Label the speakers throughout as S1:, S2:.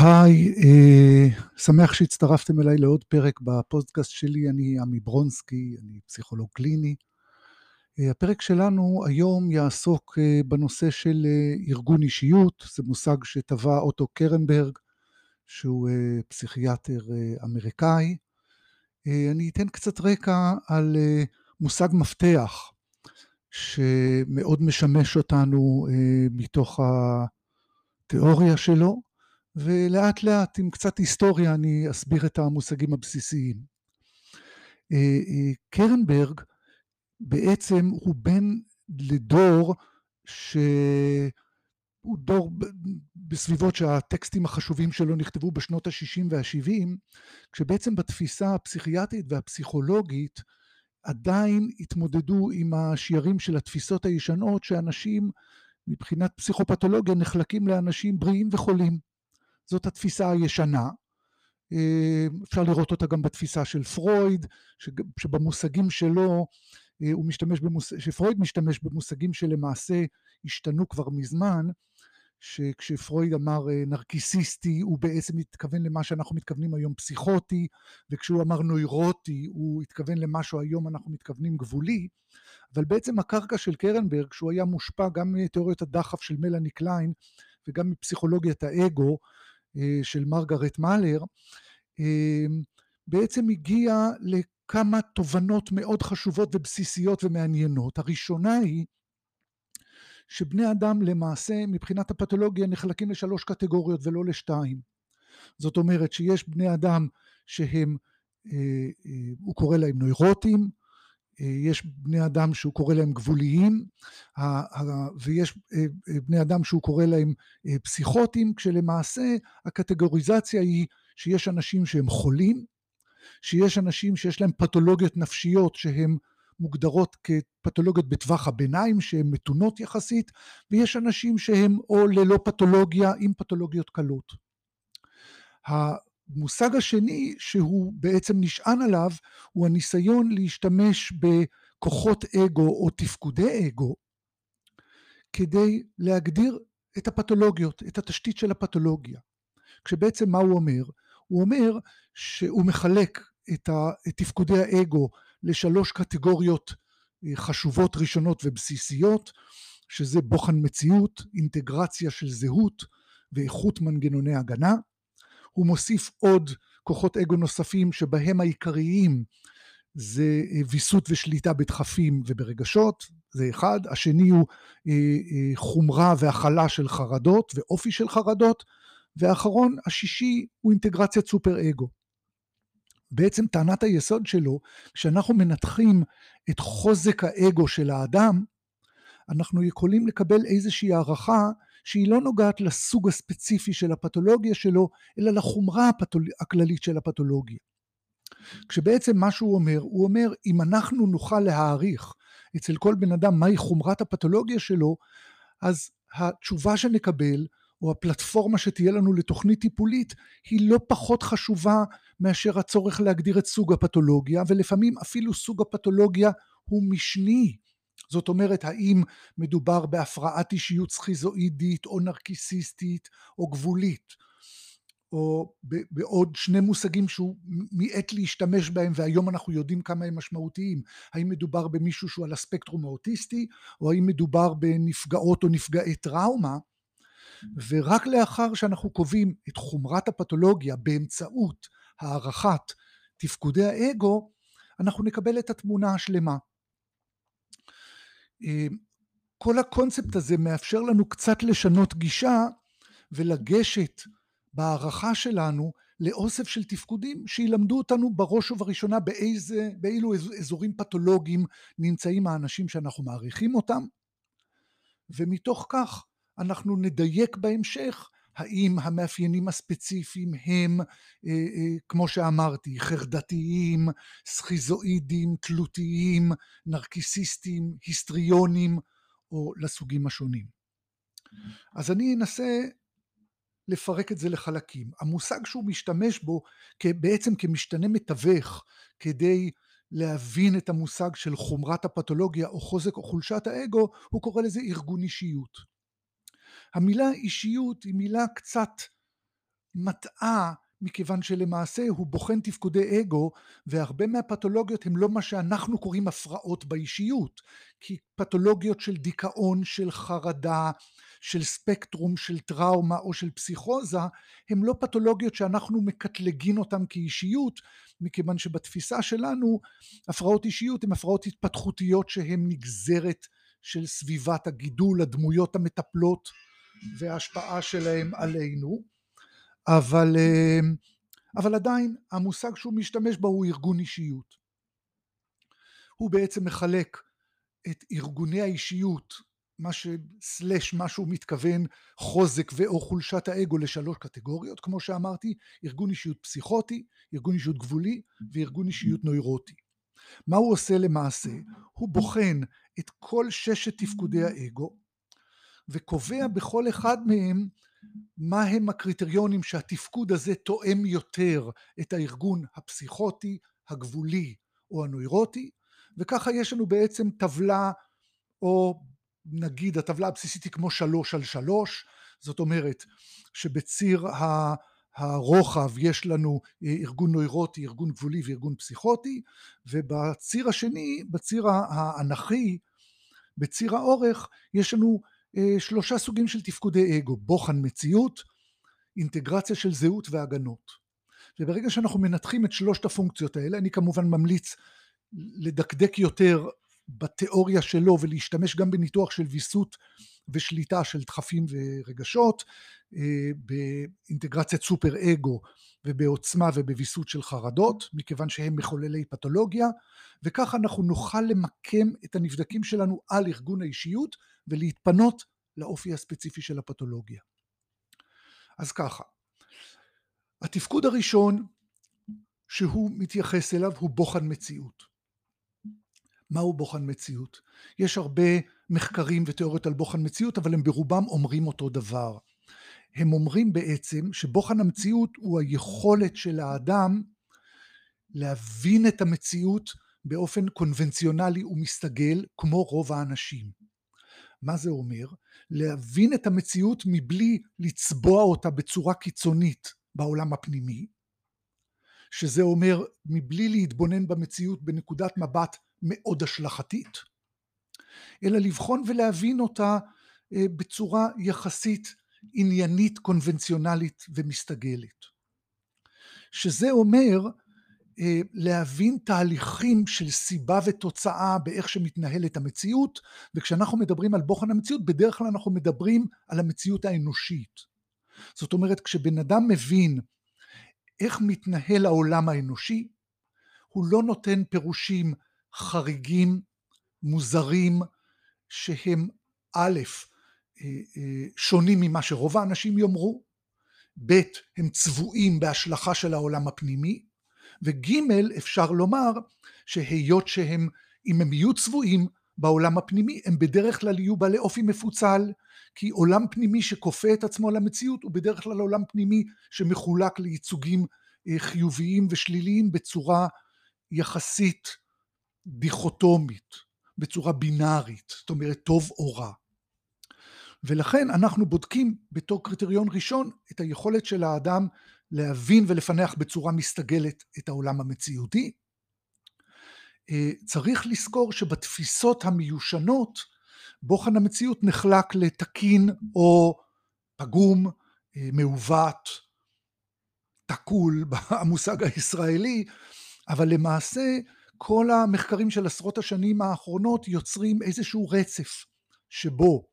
S1: היי, אה, שמח שהצטרפתם אליי לעוד פרק בפודקאסט שלי, אני עמי ברונסקי, אני פסיכולוג קליני. אה, הפרק שלנו היום יעסוק אה, בנושא של אה, ארגון אישיות, זה מושג שטבע אוטו קרנברג, שהוא אה, פסיכיאטר אה, אמריקאי. אה, אני אתן קצת רקע על אה, מושג מפתח, שמאוד משמש אותנו אה, מתוך התיאוריה שלו. ולאט לאט עם קצת היסטוריה אני אסביר את המושגים הבסיסיים. אה, אה, קרנברג בעצם הוא בן לדור שהוא דור בסביבות שהטקסטים החשובים שלו נכתבו בשנות ה-60 וה-70, כשבעצם בתפיסה הפסיכיאטרית והפסיכולוגית עדיין התמודדו עם השיירים של התפיסות הישנות שאנשים מבחינת פסיכופתולוגיה נחלקים לאנשים בריאים וחולים. זאת התפיסה הישנה. אה, אפשר לראות אותה גם בתפיסה של פרויד, שבמושגים שלו אה, הוא משתמש במושג, שפרויד משתמש במושגים שלמעשה השתנו כבר מזמן, שכשפרויד אמר אה, נרקיסיסטי הוא בעצם מתכוון למה שאנחנו מתכוונים היום פסיכוטי, וכשהוא אמר נוירוטי הוא התכוון למה שהיום אנחנו מתכוונים גבולי, אבל בעצם הקרקע של קרנברג, שהוא היה מושפע גם מתיאוריות הדחף של מלאני קליין וגם מפסיכולוגיית האגו, של מרגרט מאלר, אה, בעצם הגיע לכמה תובנות מאוד חשובות ובסיסיות ומעניינות. הראשונה היא שבני אדם למעשה מבחינת הפתולוגיה נחלקים לשלוש קטגוריות ולא לשתיים. זאת אומרת שיש בני אדם שהם, אה, הוא קורא להם נוירוטים, יש בני אדם שהוא קורא להם גבוליים, ויש אה, אה, בני אדם שהוא קורא להם אה, פסיכוטיים, כשלמעשה הקטגוריזציה היא שיש אנשים שהם חולים, שיש אנשים שיש להם פתולוגיות נפשיות שהן מוגדרות כפתולוגיות בטווח הביניים שהן מתונות יחסית, ויש אנשים שהם או ללא פתולוגיה עם פתולוגיות קלות. המושג השני שהוא בעצם נשען עליו הוא הניסיון להשתמש בכוחות אגו או תפקודי אגו כדי להגדיר את הפתולוגיות, את התשתית של הפתולוגיה. כשבעצם מה הוא אומר? הוא אומר שהוא מחלק את תפקודי האגו לשלוש קטגוריות אה, חשובות ראשונות ובסיסיות, שזה בוחן מציאות, אינטגרציה של זהות ואיכות מנגנוני הגנה. הוא מוסיף עוד כוחות אגו נוספים שבהם העיקריים זה אה, ויסות ושליטה בדחפים וברגשות, זה אחד. השני הוא אה, אה, חומרה והכלה של חרדות ואופי של חרדות. והאחרון, השישי, הוא אינטגרציית סופר אגו. בעצם טענת היסוד שלו, כשאנחנו מנתחים את חוזק האגו של האדם, אנחנו יכולים לקבל איזושהי הערכה שהיא לא נוגעת לסוג הספציפי של הפתולוגיה שלו, אלא לחומרה הפתול... הכללית של הפתולוגיה. כשבעצם מה שהוא אומר, הוא אומר אם אנחנו נוכל להעריך אצל כל בן אדם מהי חומרת הפתולוגיה שלו, אז התשובה שנקבל או הפלטפורמה שתהיה לנו לתוכנית טיפולית היא לא פחות חשובה מאשר הצורך להגדיר את סוג הפתולוגיה ולפעמים אפילו סוג הפתולוגיה הוא משני זאת אומרת, האם מדובר בהפרעת אישיות סכיזואידית או נרקיסיסטית או גבולית, או בעוד שני מושגים שהוא מיעט להשתמש בהם והיום אנחנו יודעים כמה הם משמעותיים. האם מדובר במישהו שהוא על הספקטרום האוטיסטי, או האם מדובר בנפגעות או נפגעי טראומה, ורק לאחר שאנחנו קובעים את חומרת הפתולוגיה באמצעות הערכת תפקודי האגו, אנחנו נקבל את התמונה השלמה. אה, כל הקונספט הזה מאפשר לנו קצת לשנות גישה ולגשת בהערכה שלנו לאוסף של תפקודים שילמדו אותנו בראש ובראשונה באיזה, באילו אזורים פתולוגיים נמצאים האנשים שאנחנו מעריכים אותם. ומתוך כך אנחנו נדייק בהמשך האם המאפיינים הספציפיים הם, אה, אה, כמו שאמרתי, חרדתיים, סכיזואידים, תלותיים, נרקיסיסטים, היסטריונים, או לסוגים השונים. אז אני אנסה לפרק את זה לחלקים. המושג שהוא משתמש בו בעצם כמשתנה מתווך כדי להבין את המושג של חומרת הפתולוגיה או חוזק או חולשת האגו, הוא קורא לזה ארגון אישיות. המילה אישיות היא מילה קצת מטעה מכיוון שלמעשה הוא בוחן תפקודי אגו והרבה מהפתולוגיות הם לא מה שאנחנו קוראים הפרעות באישיות כי פתולוגיות של דיכאון, של חרדה, של ספקטרום של טראומה או של פסיכוזה הם לא פתולוגיות שאנחנו מקטלגין אותן כאישיות מכיוון שבתפיסה שלנו הפרעות אישיות הן הפרעות התפתחותיות שהן נגזרת של סביבת הגידול, הדמויות המטפלות וההשפעה שלהם עלינו אבל, אה, אבל עדיין המושג שהוא משתמש בו הוא ארגון אישיות. הוא בעצם מחלק את ארגוני האישיות, מה שסלש מה שהוא מתכוון חוזק ואו חולשת האגו לשלוש קטגוריות כמו שאמרתי ארגון אישיות פסיכוטי, ארגון אישיות גבולי וארגון אישיות נוירוטי. מה הוא עושה למעשה? הוא בוחן את כל ששת תפקודי האגו וקובע בכל אחד מהם מה הם הקריטריונים שהתפקוד הזה תואם יותר את הארגון הפסיכוטי, הגבולי או הנוירוטי וככה יש לנו בעצם טבלה או נגיד הטבלה הבסיסית היא כמו שלוש על שלוש זאת אומרת שבציר הרוחב יש לנו אה, ארגון נוירוטי, ארגון גבולי וארגון פסיכוטי ובציר השני, בציר האנכי, בציר האורך יש לנו שלושה סוגים של תפקודי אגו, בוחן מציאות, אינטגרציה של זהות והגנות. וברגע שאנחנו מנתחים את שלושת הפונקציות האלה, אני כמובן ממליץ לדקדק יותר בתיאוריה שלו ולהשתמש גם בניתוח של ויסות ושליטה של דחפים ורגשות, אה, באינטגרציית סופר אגו ובעוצמה ובוויסות של חרדות, מכיוון שהם מחוללי פתולוגיה, וככה אנחנו נוכל למקם את הנבדקים שלנו על ארגון האישיות ולהתפנות לאופי הספציפי של הפתולוגיה. אז ככה, התפקוד הראשון שהוא מתייחס אליו הוא בוחן מציאות. מהו בוחן מציאות? יש הרבה מחקרים ותיאוריות על בוחן מציאות אבל הם ברובם אומרים אותו דבר. הם אומרים בעצם שבוחן המציאות הוא היכולת של האדם להבין את המציאות באופן קונבנציונלי ומסתגל כמו רוב האנשים. מה זה אומר? להבין את המציאות מבלי לצבוע אותה בצורה קיצונית בעולם הפנימי, שזה אומר מבלי להתבונן במציאות בנקודת מבט מאוד השלכתית, אלא לבחון ולהבין אותה אה, בצורה יחסית עניינית, קונבנציונלית ומסתגלת. שזה אומר אה, להבין תהליכים של סיבה ותוצאה באיך שמתנהלת המציאות, וכשאנחנו מדברים על בוחן המציאות, בדרך כלל אנחנו מדברים על המציאות האנושית. זאת אומרת, כשבן אדם מבין איך מתנהל העולם האנושי, הוא לא נותן פירושים חריגים, מוזרים, שהם א', שונים ממה שרוב האנשים יאמרו, ב', הם צבועים בהשלכה של העולם הפנימי, וג' אפשר לומר שהיות שהם, אם הם יהיו צבועים בעולם הפנימי, הם בדרך כלל יהיו בעלי אופי מפוצל, כי עולם פנימי שכופה את עצמו על המציאות הוא בדרך כלל עולם פנימי שמחולק לייצוגים אה, חיוביים ושליליים בצורה יחסית דיכוטומית, בצורה בינארית, זאת אומרת טוב או רע. ולכן אנחנו בודקים בתור קריטריון ראשון את היכולת של האדם להבין ולפענח בצורה מסתגלת את העולם המציאותי. אה, צריך לזכור שבתפיסות המיושנות בוחן המציאות נחלק לתקין או פגום, אה, מעוות, תקול במושג הישראלי, אבל למעשה כל המחקרים של עשרות השנים האחרונות יוצרים איזשהו רצף שבו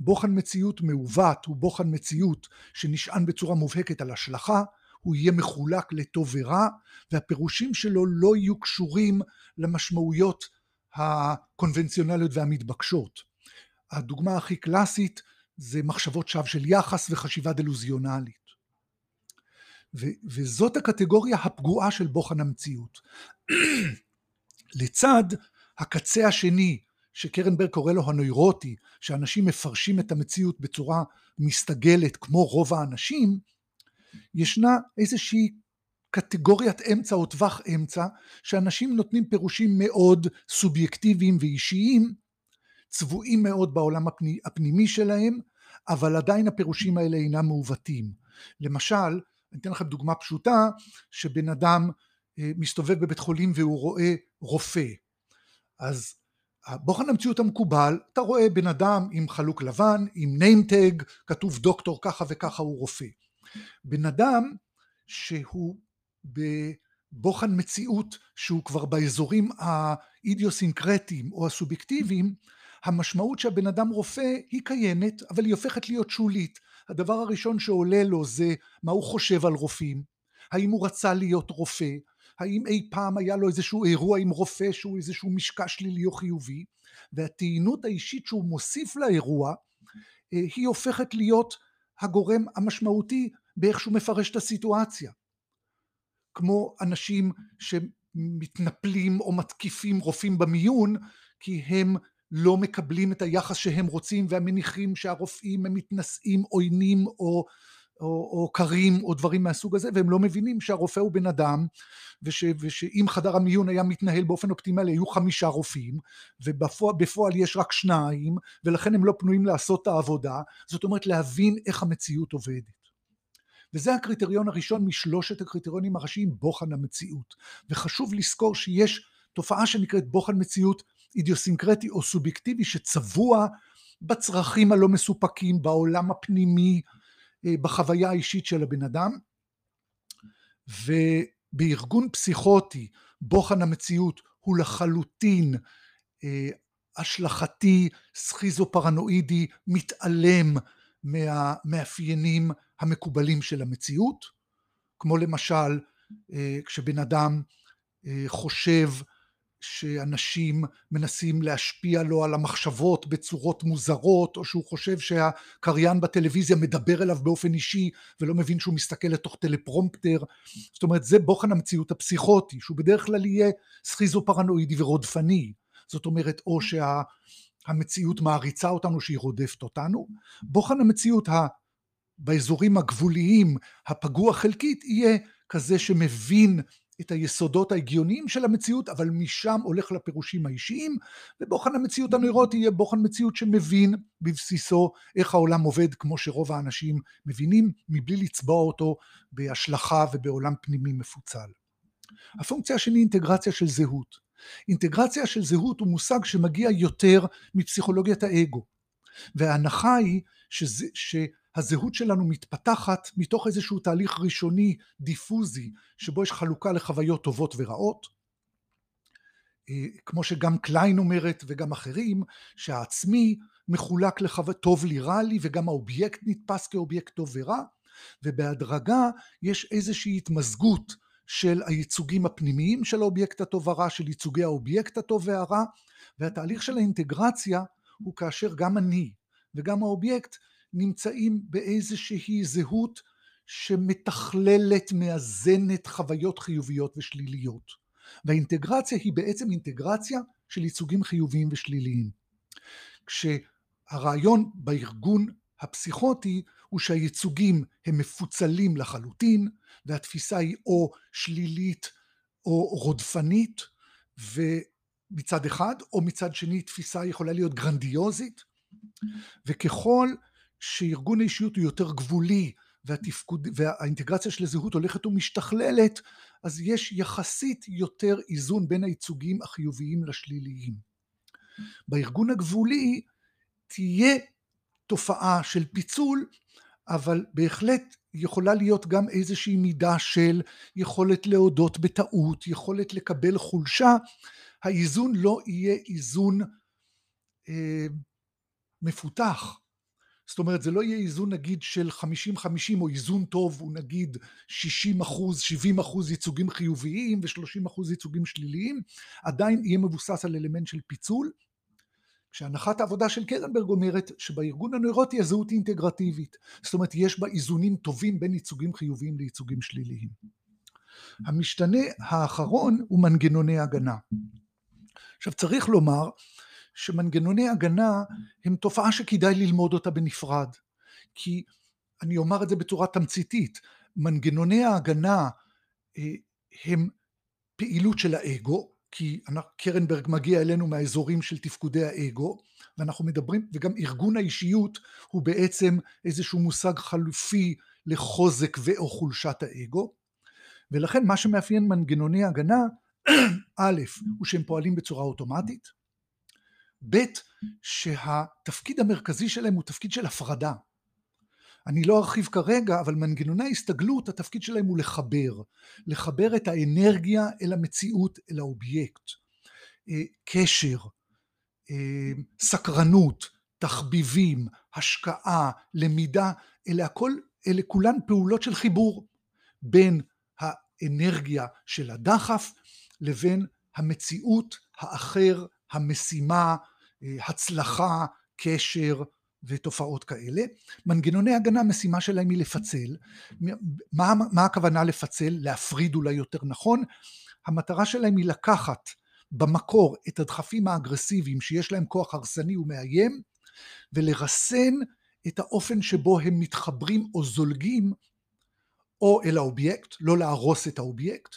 S1: בוחן מציאות מעוות הוא בוחן מציאות שנשען בצורה מובהקת על השלכה, הוא יהיה מחולק לטוב ורע, והפירושים שלו לא יהיו קשורים למשמעויות הקונבנציונליות והמתבקשות. הדוגמה הכי קלאסית זה מחשבות שווא של יחס וחשיבה דלוזיונלית. ו- וזאת הקטגוריה הפגועה של בוחן המציאות. לצד הקצה השני שקרנברג קורא לו הנוירוטי, שאנשים מפרשים את המציאות בצורה מסתגלת כמו רוב האנשים, ישנה איזושהי קטגוריית אמצע או טווח אמצע, שאנשים נותנים פירושים מאוד סובייקטיביים ואישיים, צבועים מאוד בעולם הפנימי שלהם, אבל עדיין הפירושים האלה אינם מעוותים. למשל, אני אתן לכם דוגמה פשוטה, שבן אדם אה, מסתובב בבית חולים והוא רואה רופא. אז בוחן המציאות המקובל, אתה רואה בן אדם עם חלוק לבן, עם name tag, כתוב דוקטור ככה וככה הוא רופא. בן אדם שהוא בבוחן מציאות שהוא כבר באזורים האידיוסינקרטיים או הסובייקטיביים, המשמעות שהבן אדם רופא היא קיימת, אבל היא הופכת להיות שולית. הדבר הראשון שעולה לו זה מה הוא חושב על רופאים, האם הוא רצה להיות רופא, האם אי פעם היה לו איזשהו אירוע עם רופא שהוא איזשהו משקע שלילי או חיובי, והטעינות האישית שהוא מוסיף לאירוע, אה, היא הופכת להיות הגורם המשמעותי באיך שהוא מפרש את הסיטואציה. כמו אנשים שמתנפלים או מתקיפים רופאים במיון, כי הם לא מקבלים את היחס שהם רוצים והמניחים שהרופאים הם מתנשאים, עוינים או, או, או קרים או דברים מהסוג הזה והם לא מבינים שהרופא הוא בן אדם וש, ושאם חדר המיון היה מתנהל באופן אופטימלי היו חמישה רופאים ובפועל יש רק שניים ולכן הם לא פנויים לעשות את העבודה. זאת אומרת להבין איך המציאות עובדת. וזה הקריטריון הראשון משלושת הקריטריונים הראשיים בוחן המציאות. וחשוב לזכור שיש תופעה שנקראת בוחן מציאות אידיוסינקרטי או סובייקטיבי שצבוע בצרכים הלא מסופקים, בעולם הפנימי, בחוויה האישית של הבן אדם. ובארגון פסיכוטי בוחן המציאות הוא לחלוטין אה, השלכתי, סכיזו-פרנואידי, מתעלם מהמאפיינים המקובלים של המציאות, כמו למשל אה, כשבן אדם חושב שאנשים מנסים להשפיע לו על המחשבות בצורות מוזרות, או שהוא חושב שהקריין בטלוויזיה מדבר אליו באופן אישי ולא מבין שהוא מסתכל לתוך טלפרומפטר. זאת אומרת, זה בוחן המציאות הפסיכוטי, שהוא בדרך כלל יהיה סכיזו-פרנואידי ורודפני. זאת אומרת, או שהמציאות מעריצה אותנו שהיא רודפת אותנו. בוחן המציאות ה... באזורים הגבוליים, הפגוע חלקית, יהיה כזה שמבין את היסודות ההגיוניים של המציאות, אבל משם הולך לפירושים האישיים, ובוחן המציאות הנוירוטי יהיה בוחן מציאות שמבין בבסיסו איך העולם עובד כמו שרוב האנשים מבינים, מבלי לצבוע אותו בהשלכה ובעולם פנימי מפוצל. הפונקציה השני אינטגרציה של זהות. אינטגרציה של זהות הוא מושג שמגיע יותר מפסיכולוגיית האגו, וההנחה היא שזה, ש... הזהות שלנו מתפתחת מתוך איזשהו תהליך ראשוני דיפוזי שבו יש חלוקה לחוויות טובות ורעות. אה, כמו שגם קליין אומרת וגם אחרים שהעצמי מחולק לחוויות טוב לי רע לי וגם האובייקט נתפס כאובייקט טוב ורע. ובהדרגה יש איזושהי התמזגות של הייצוגים הפנימיים של האובייקט הטוב והרע של ייצוגי האובייקט הטוב והרע. והתהליך של האינטגרציה הוא כאשר גם אני וגם האובייקט נמצאים באיזושהי זהות שמתכללת, מאזנת חוויות חיוביות ושליליות. והאינטגרציה היא בעצם אינטגרציה של ייצוגים חיוביים ושליליים. כשהרעיון בארגון הפסיכוטי הוא שהייצוגים הם מפוצלים לחלוטין והתפיסה היא או שלילית או רודפנית ומצד אחד או מצד שני תפיסה יכולה להיות גרנדיוזית וככל שארגון האישיות הוא יותר גבולי והתפקוד, והאינטגרציה של הזהות הולכת ומשתכללת, אז יש יחסית יותר איזון בין הייצוגים החיוביים לשליליים. בארגון הגבולי תהיה תופעה של פיצול, אבל בהחלט יכולה להיות גם איזושהי מידה של יכולת להודות בטעות, יכולת לקבל חולשה. האיזון לא יהיה איזון אה, מפותח, זאת אומרת זה לא יהיה איזון נגיד של 50-50 או איזון טוב הוא נגיד 60 אחוז, 70 אחוז ייצוגים חיוביים ו-30 אחוז ייצוגים שליליים, עדיין יהיה מבוסס על אלמנט של פיצול. כשהנחת העבודה של קרנברג אומרת שבארגון הנוירוטי הזהות היא אינטגרטיבית, זאת אומרת יש בה איזונים טובים בין ייצוגים חיוביים לייצוגים שליליים. המשתנה האחרון הוא מנגנוני הגנה. עכשיו צריך לומר שמנגנוני הגנה הם תופעה שכדאי ללמוד אותה בנפרד. כי אני אומר את זה בצורה תמציתית, מנגנוני ההגנה אה, הם פעילות של האגו, כי קרנברג מגיע אלינו מהאזורים של תפקודי האגו, ואנחנו מדברים, וגם ארגון האישיות הוא בעצם איזשהו מושג חלופי לחוזק ואו חולשת האגו, ולכן מה שמאפיין מנגנוני הגנה, א', הוא שהם פועלים בצורה אוטומטית, ב', שהתפקיד המרכזי שלהם הוא תפקיד של הפרדה. אני לא ארחיב כרגע, אבל מנגנוני ההסתגלות, התפקיד שלהם הוא לחבר. לחבר את האנרגיה אל המציאות, אל האובייקט. אה, קשר, אה, סקרנות, תחביבים, השקעה, למידה, אלה הכל, אלה כולן פעולות של חיבור בין האנרגיה של הדחף לבין המציאות, האחר, המשימה, אה, הצלחה, קשר ותופעות כאלה. מנגנוני הגנה, המשימה שלהם היא לפצל. מה, מה הכוונה לפצל? להפריד אולי יותר נכון. המטרה שלהם היא לקחת במקור את הדחפים האגרסיביים שיש להם כוח הרסני ומאיים ולרסן את האופן שבו הם מתחברים או זולגים או אל האובייקט, לא להרוס את האובייקט,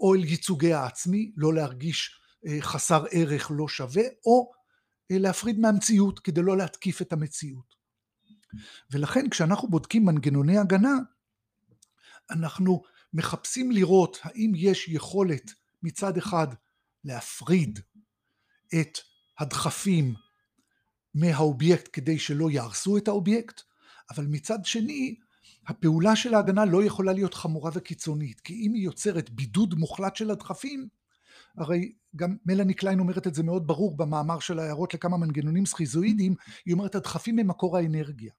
S1: או אל ייצוגי העצמי, לא להרגיש חסר ערך לא שווה, או אה, להפריד מהמציאות כדי לא להתקיף את המציאות. ולכן כשאנחנו בודקים מנגנוני הגנה, אנחנו מחפשים לראות האם יש יכולת מצד אחד להפריד את הדחפים מהאובייקט כדי שלא יהרסו את האובייקט, אבל מצד שני הפעולה של ההגנה לא יכולה להיות חמורה וקיצונית, כי אם היא יוצרת בידוד מוחלט של הדחפים, הרי גם מלאני קליין אומרת את זה מאוד ברור במאמר של ההערות לכמה מנגנונים סכיזואידיים, היא אומרת הדחפים הם מקור האנרגיה.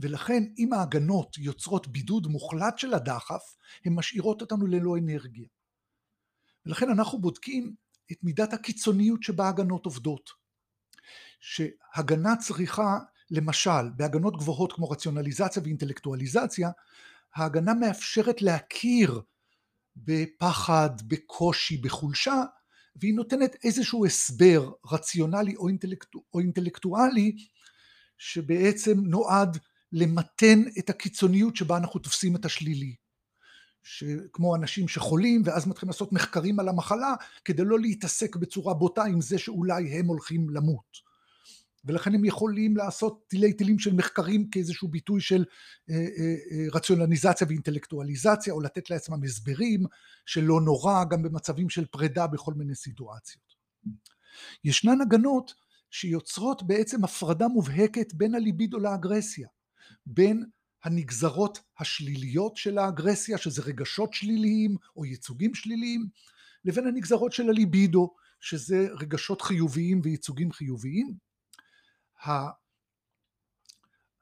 S1: ולכן אם ההגנות יוצרות בידוד מוחלט של הדחף, הן משאירות אותנו ללא אנרגיה. ולכן אנחנו בודקים את מידת הקיצוניות שבה הגנות עובדות. שהגנה צריכה, למשל, בהגנות גבוהות כמו רציונליזציה ואינטלקטואליזציה, ההגנה מאפשרת להכיר בפחד, בקושי, בחולשה, והיא נותנת איזשהו הסבר רציונלי או, אינטלקטו, או אינטלקטואלי שבעצם נועד למתן את הקיצוניות שבה אנחנו תופסים את השלילי. כמו אנשים שחולים ואז מתחילים לעשות מחקרים על המחלה כדי לא להתעסק בצורה בוטה עם זה שאולי הם הולכים למות. ולכן הם יכולים לעשות תילי תילים של מחקרים כאיזשהו ביטוי של אה, אה, אה, רציונליזציה ואינטלקטואליזציה או לתת לעצמם הסברים שלא נורא גם במצבים של פרידה בכל מיני סיטואציות. ישנן הגנות שיוצרות בעצם הפרדה מובהקת בין הליבידו לאגרסיה, בין הנגזרות השליליות של האגרסיה, שזה רגשות שליליים או ייצוגים שליליים, לבין הנגזרות של הליבידו, שזה רגשות חיוביים וייצוגים חיוביים.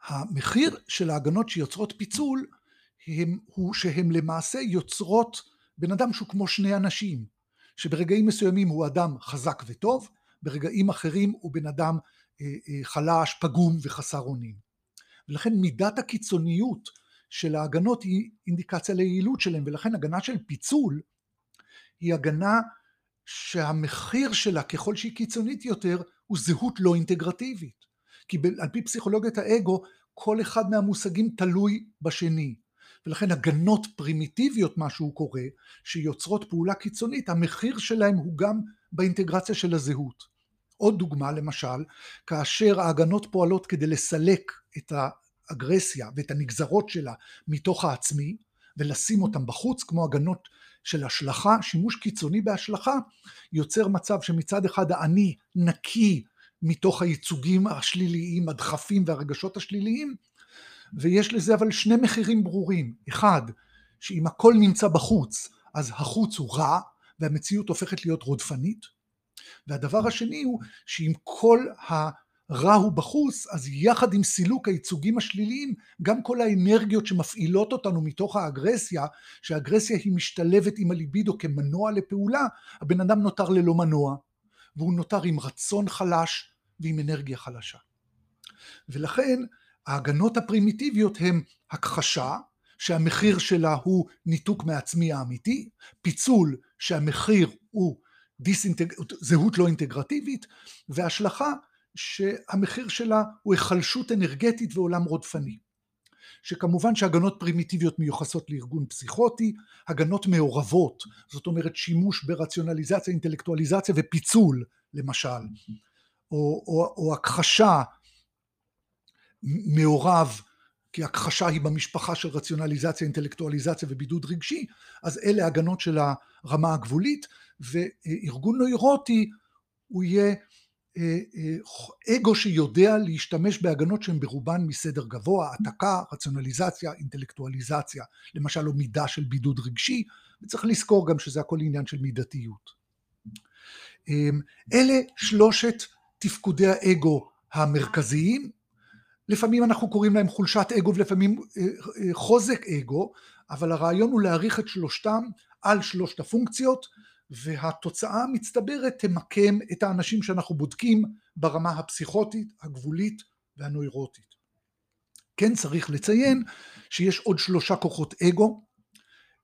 S1: המחיר של ההגנות שיוצרות פיצול הם, הוא שהן למעשה יוצרות בן אדם שהוא כמו שני אנשים, שברגעים מסוימים הוא אדם חזק וטוב, ברגעים אחרים הוא בן אדם אה, אה, חלש, פגום וחסר אונים. ולכן מידת הקיצוניות של ההגנות היא אינדיקציה ליעילות שלהם, ולכן הגנה של פיצול היא הגנה שהמחיר שלה ככל שהיא קיצונית יותר הוא זהות לא אינטגרטיבית. כי על פי פסיכולוגיית האגו כל אחד מהמושגים תלוי בשני. ולכן הגנות פרימיטיביות מה שהוא קורא, שיוצרות פעולה קיצונית, המחיר שלהם הוא גם באינטגרציה של הזהות. עוד דוגמה למשל, כאשר ההגנות פועלות כדי לסלק את האגרסיה ואת הנגזרות שלה מתוך העצמי ולשים אותם בחוץ כמו הגנות של השלכה, שימוש קיצוני בהשלכה יוצר מצב שמצד אחד האני נקי מתוך הייצוגים השליליים, הדחפים והרגשות השליליים, ויש לזה אבל שני מחירים ברורים. אחד, שאם הכל נמצא בחוץ, אז החוץ הוא רע, והמציאות הופכת להיות רודפנית. והדבר השני הוא שאם כל הרע הוא בחוץ, אז יחד עם סילוק הייצוגים השליליים, גם כל האנרגיות שמפעילות אותנו מתוך האגרסיה, שהאגרסיה היא משתלבת עם הליבידו כמנוע לפעולה, הבן אדם נותר ללא מנוע, והוא נותר עם רצון חלש, ועם אנרגיה חלשה. ולכן ההגנות הפרימיטיביות הן הכחשה, שהמחיר שלה הוא ניתוק מעצמי האמיתי, פיצול שהמחיר הוא דיסאינטג... זהות לא אינטגרטיבית, והשלכה שהמחיר שלה הוא היחלשות אנרגטית ועולם רודפני. שכמובן שהגנות פרימיטיביות מיוחסות לארגון פסיכוטי, הגנות מעורבות, זאת אומרת שימוש ברציונליזציה, אינטלקטואליזציה ופיצול למשל, או, או, או הכחשה מעורב כי הכחשה היא במשפחה של רציונליזציה, אינטלקטואליזציה ובידוד רגשי, אז אלה הגנות של הרמה הגבולית, וארגון נוירוטי הוא יהיה אה, אה, אגו שיודע להשתמש בהגנות שהן ברובן מסדר גבוה, העתקה, רציונליזציה, אינטלקטואליזציה, למשל או מידה של בידוד רגשי, וצריך לזכור גם שזה הכל עניין של מידתיות. אמ, אלה שלושת תפקודי האגו המרכזיים, לפעמים אנחנו קוראים להם חולשת אגו ולפעמים אה, חוזק אגו, אבל הרעיון הוא להעריך את שלושתם על שלושת הפונקציות, והתוצאה המצטברת תמקם את האנשים שאנחנו בודקים ברמה הפסיכוטית, הגבולית והנוירוטית. כן צריך לציין שיש עוד שלושה כוחות אגו.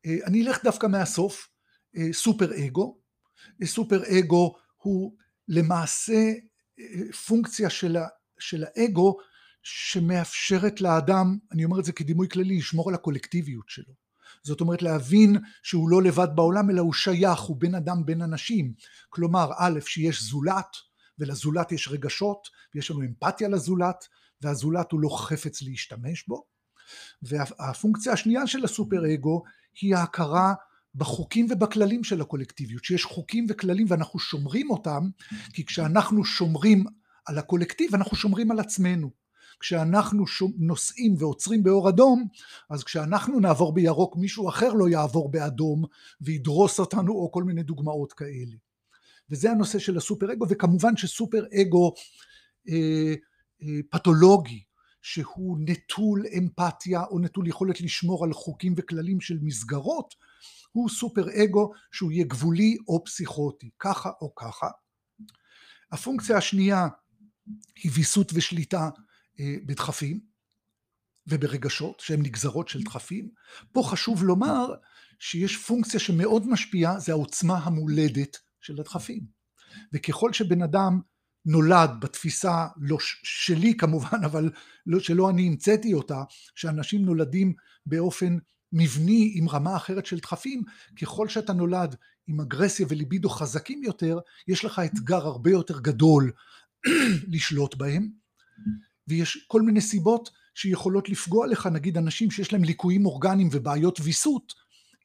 S1: אה, אני אלך דווקא מהסוף, אה, סופר אגו. אה, סופר אגו הוא למעשה פונקציה של, של האגו שמאפשרת לאדם, אני אומר את זה כדימוי כללי, לשמור על הקולקטיביות שלו. זאת אומרת להבין שהוא לא לבד בעולם אלא הוא שייך, הוא בן אדם בין אנשים. כלומר, א', שיש זולת, ולזולת יש רגשות, ויש לנו אמפתיה לזולת, והזולת הוא לא חפץ להשתמש בו. והפונקציה השנייה של הסופר אגו היא ההכרה בחוקים ובכללים של הקולקטיביות, שיש חוקים וכללים ואנחנו שומרים אותם, כי כשאנחנו שומרים על הקולקטיב אנחנו שומרים על עצמנו. כשאנחנו נוסעים ועוצרים באור אדום, אז כשאנחנו נעבור בירוק מישהו אחר לא יעבור באדום וידרוס אותנו או כל מיני דוגמאות כאלה. וזה הנושא של הסופר אגו, וכמובן שסופר אגו אה, אה, פתולוגי, שהוא נטול אמפתיה או נטול יכולת לשמור על חוקים וכללים של מסגרות, הוא סופר אגו שהוא יהיה גבולי או פסיכוטי, ככה או ככה. הפונקציה השנייה היא ויסות ושליטה אה, בדחפים וברגשות שהן נגזרות של דחפים. פה חשוב לומר שיש פונקציה שמאוד משפיעה, זה העוצמה המולדת של הדחפים. וככל שבן אדם נולד בתפיסה, לא שלי כמובן, אבל לא, שלא אני המצאתי אותה, שאנשים נולדים באופן מבני עם רמה אחרת של דחפים, ככל שאתה נולד עם אגרסיה וליבידו חזקים יותר, יש לך אתגר הרבה יותר גדול לשלוט בהם. ויש כל מיני סיבות שיכולות לפגוע לך, נגיד אנשים שיש להם ליקויים אורגניים ובעיות ויסות,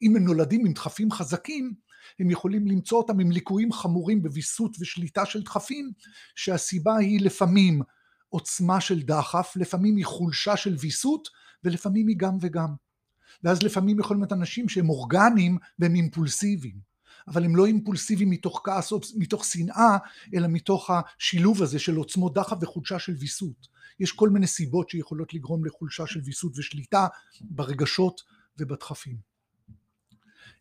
S1: אם הם נולדים עם דחפים חזקים, הם יכולים למצוא אותם עם ליקויים חמורים בוויסות ושליטה של דחפים, שהסיבה היא לפעמים עוצמה של דחף, לפעמים היא חולשה של ויסות, ולפעמים היא גם וגם. ואז לפעמים יכולים להיות אנשים שהם אורגניים והם אימפולסיביים. אבל הם לא אימפולסיביים מתוך כעס או מתוך שנאה, אלא מתוך השילוב הזה של עוצמות דחף וחולשה של ויסות. יש כל מיני סיבות שיכולות לגרום לחולשה של ויסות ושליטה ברגשות ובדחפים.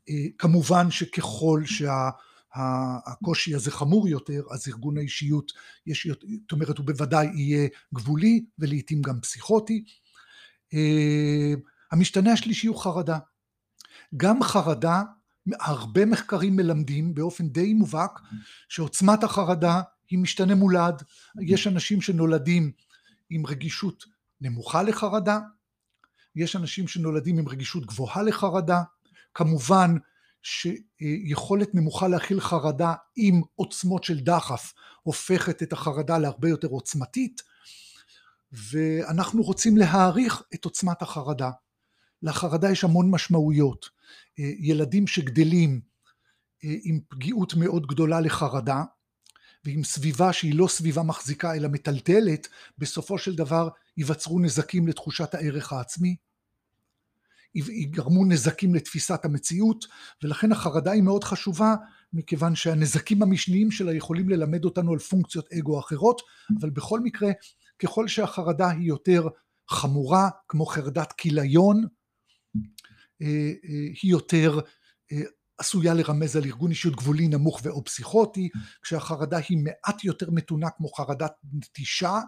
S1: אה, כמובן שככל שהקושי הזה חמור יותר, אז ארגון האישיות, יש, זאת אומרת הוא בוודאי יהיה גבולי ולעיתים גם פסיכוטי. המשתנה השלישי הוא חרדה. גם חרדה הרבה מחקרים מלמדים באופן די מובהק שעוצמת החרדה היא משתנה מולד. יש אנשים שנולדים עם רגישות נמוכה לחרדה, יש אנשים שנולדים עם רגישות גבוהה לחרדה, כמובן שיכולת נמוכה להכיל חרדה עם עוצמות של דחף הופכת את החרדה להרבה יותר עוצמתית ואנחנו רוצים להעריך את עוצמת החרדה. לחרדה יש המון משמעויות. אה, ילדים שגדלים אה, עם פגיעות מאוד גדולה לחרדה ועם סביבה שהיא לא סביבה מחזיקה אלא מטלטלת, בסופו של דבר ייווצרו נזקים לתחושת הערך העצמי, ייגרמו נזקים לתפיסת המציאות, ולכן החרדה היא מאוד חשובה, מכיוון שהנזקים המשניים שלה יכולים ללמד אותנו על פונקציות אגו אחרות, אבל בכל מקרה, ככל שהחרדה היא יותר חמורה, כמו חרדת כיליון, היא יותר אה, עשויה לרמז על ארגון אישיות גבולי נמוך ואו פסיכוטי, כשהחרדה היא מעט יותר מתונה כמו חרדת נטישה,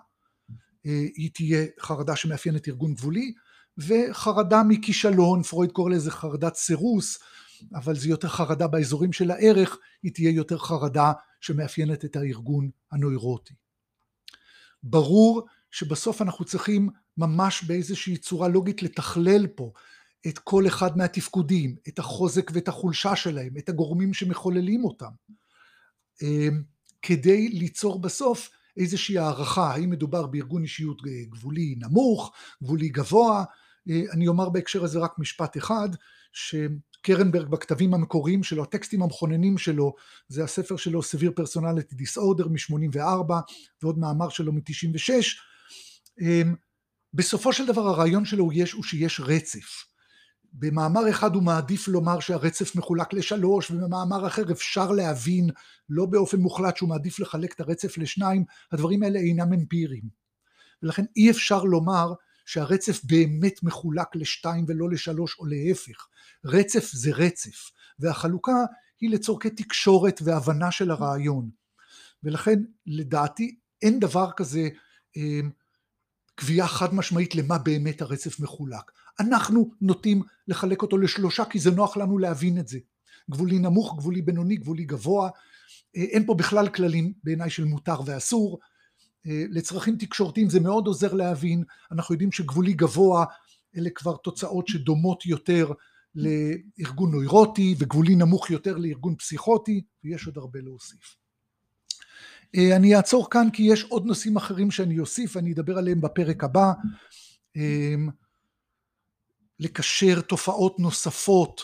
S1: היא תהיה חרדה שמאפיינת ארגון גבולי, וחרדה מכישלון, פרויד קורא לזה חרדת סירוס, אבל זה יותר חרדה באזורים של הערך, היא תהיה יותר חרדה שמאפיינת את הארגון הנוירוטי. ברור שבסוף אנחנו צריכים ממש באיזושהי צורה לוגית לתכלל פה את כל אחד מהתפקודים, את החוזק ואת החולשה שלהם, את הגורמים שמחוללים אותם, אמ, כדי ליצור בסוף איזושהי הערכה, האם מדובר בארגון אישיות גבולי נמוך, גבולי גבוה, אני אומר בהקשר הזה רק משפט אחד, שקרנברג בכתבים המקוריים שלו, הטקסטים המכוננים שלו, זה הספר שלו Severe Personality Disorder מ-84 ועוד מאמר שלו מ-96, בסופו של דבר הרעיון שלו הוא שיש רצף. במאמר אחד הוא מעדיף לומר שהרצף מחולק לשלוש ובמאמר אחר אפשר להבין לא באופן מוחלט שהוא מעדיף לחלק את הרצף לשניים, הדברים האלה אינם אמפיריים. ולכן אי אפשר לומר שהרצף באמת מחולק לשתיים ולא לשלוש או להפך. רצף זה רצף, והחלוקה היא לצורכי תקשורת והבנה של הרעיון. ולכן לדעתי אין דבר כזה אה, קביעה חד משמעית למה באמת הרצף מחולק. אנחנו נוטים לחלק אותו לשלושה כי זה נוח לנו להבין את זה. גבולי נמוך, גבולי בינוני, גבולי גבוה. אה, אין פה בכלל כללים בעיניי של מותר ואסור. אה, לצרכים תקשורתיים זה מאוד עוזר להבין. אנחנו יודעים שגבולי גבוה אלה כבר תוצאות שדומות יותר לארגון נוירוטי וגבולי נמוך יותר לארגון פסיכוטי ויש עוד הרבה להוסיף. אה, אני אעצור כאן כי יש עוד נושאים אחרים שאני אוסיף ואני אדבר עליהם בפרק הבא. לקשר תופעות נוספות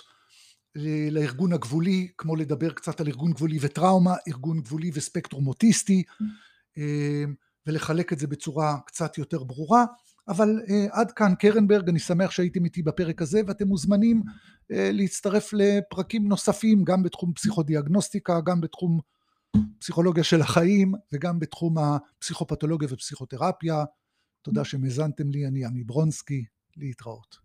S1: לארגון הגבולי, כמו לדבר קצת על ארגון גבולי וטראומה, ארגון גבולי וספקטרום אוטיסטי, אה, ולחלק את זה בצורה קצת יותר ברורה. אבל uh, עד כאן קרנברג, אני שמח שהייתם איתי בפרק הזה ואתם מוזמנים uh, להצטרף לפרקים נוספים גם בתחום פסיכודיאגנוסטיקה, גם בתחום פסיכולוגיה של החיים וגם בתחום הפסיכופתולוגיה ופסיכותרפיה. תודה שהאזנתם לי, אני עמי ברונסקי, להתראות.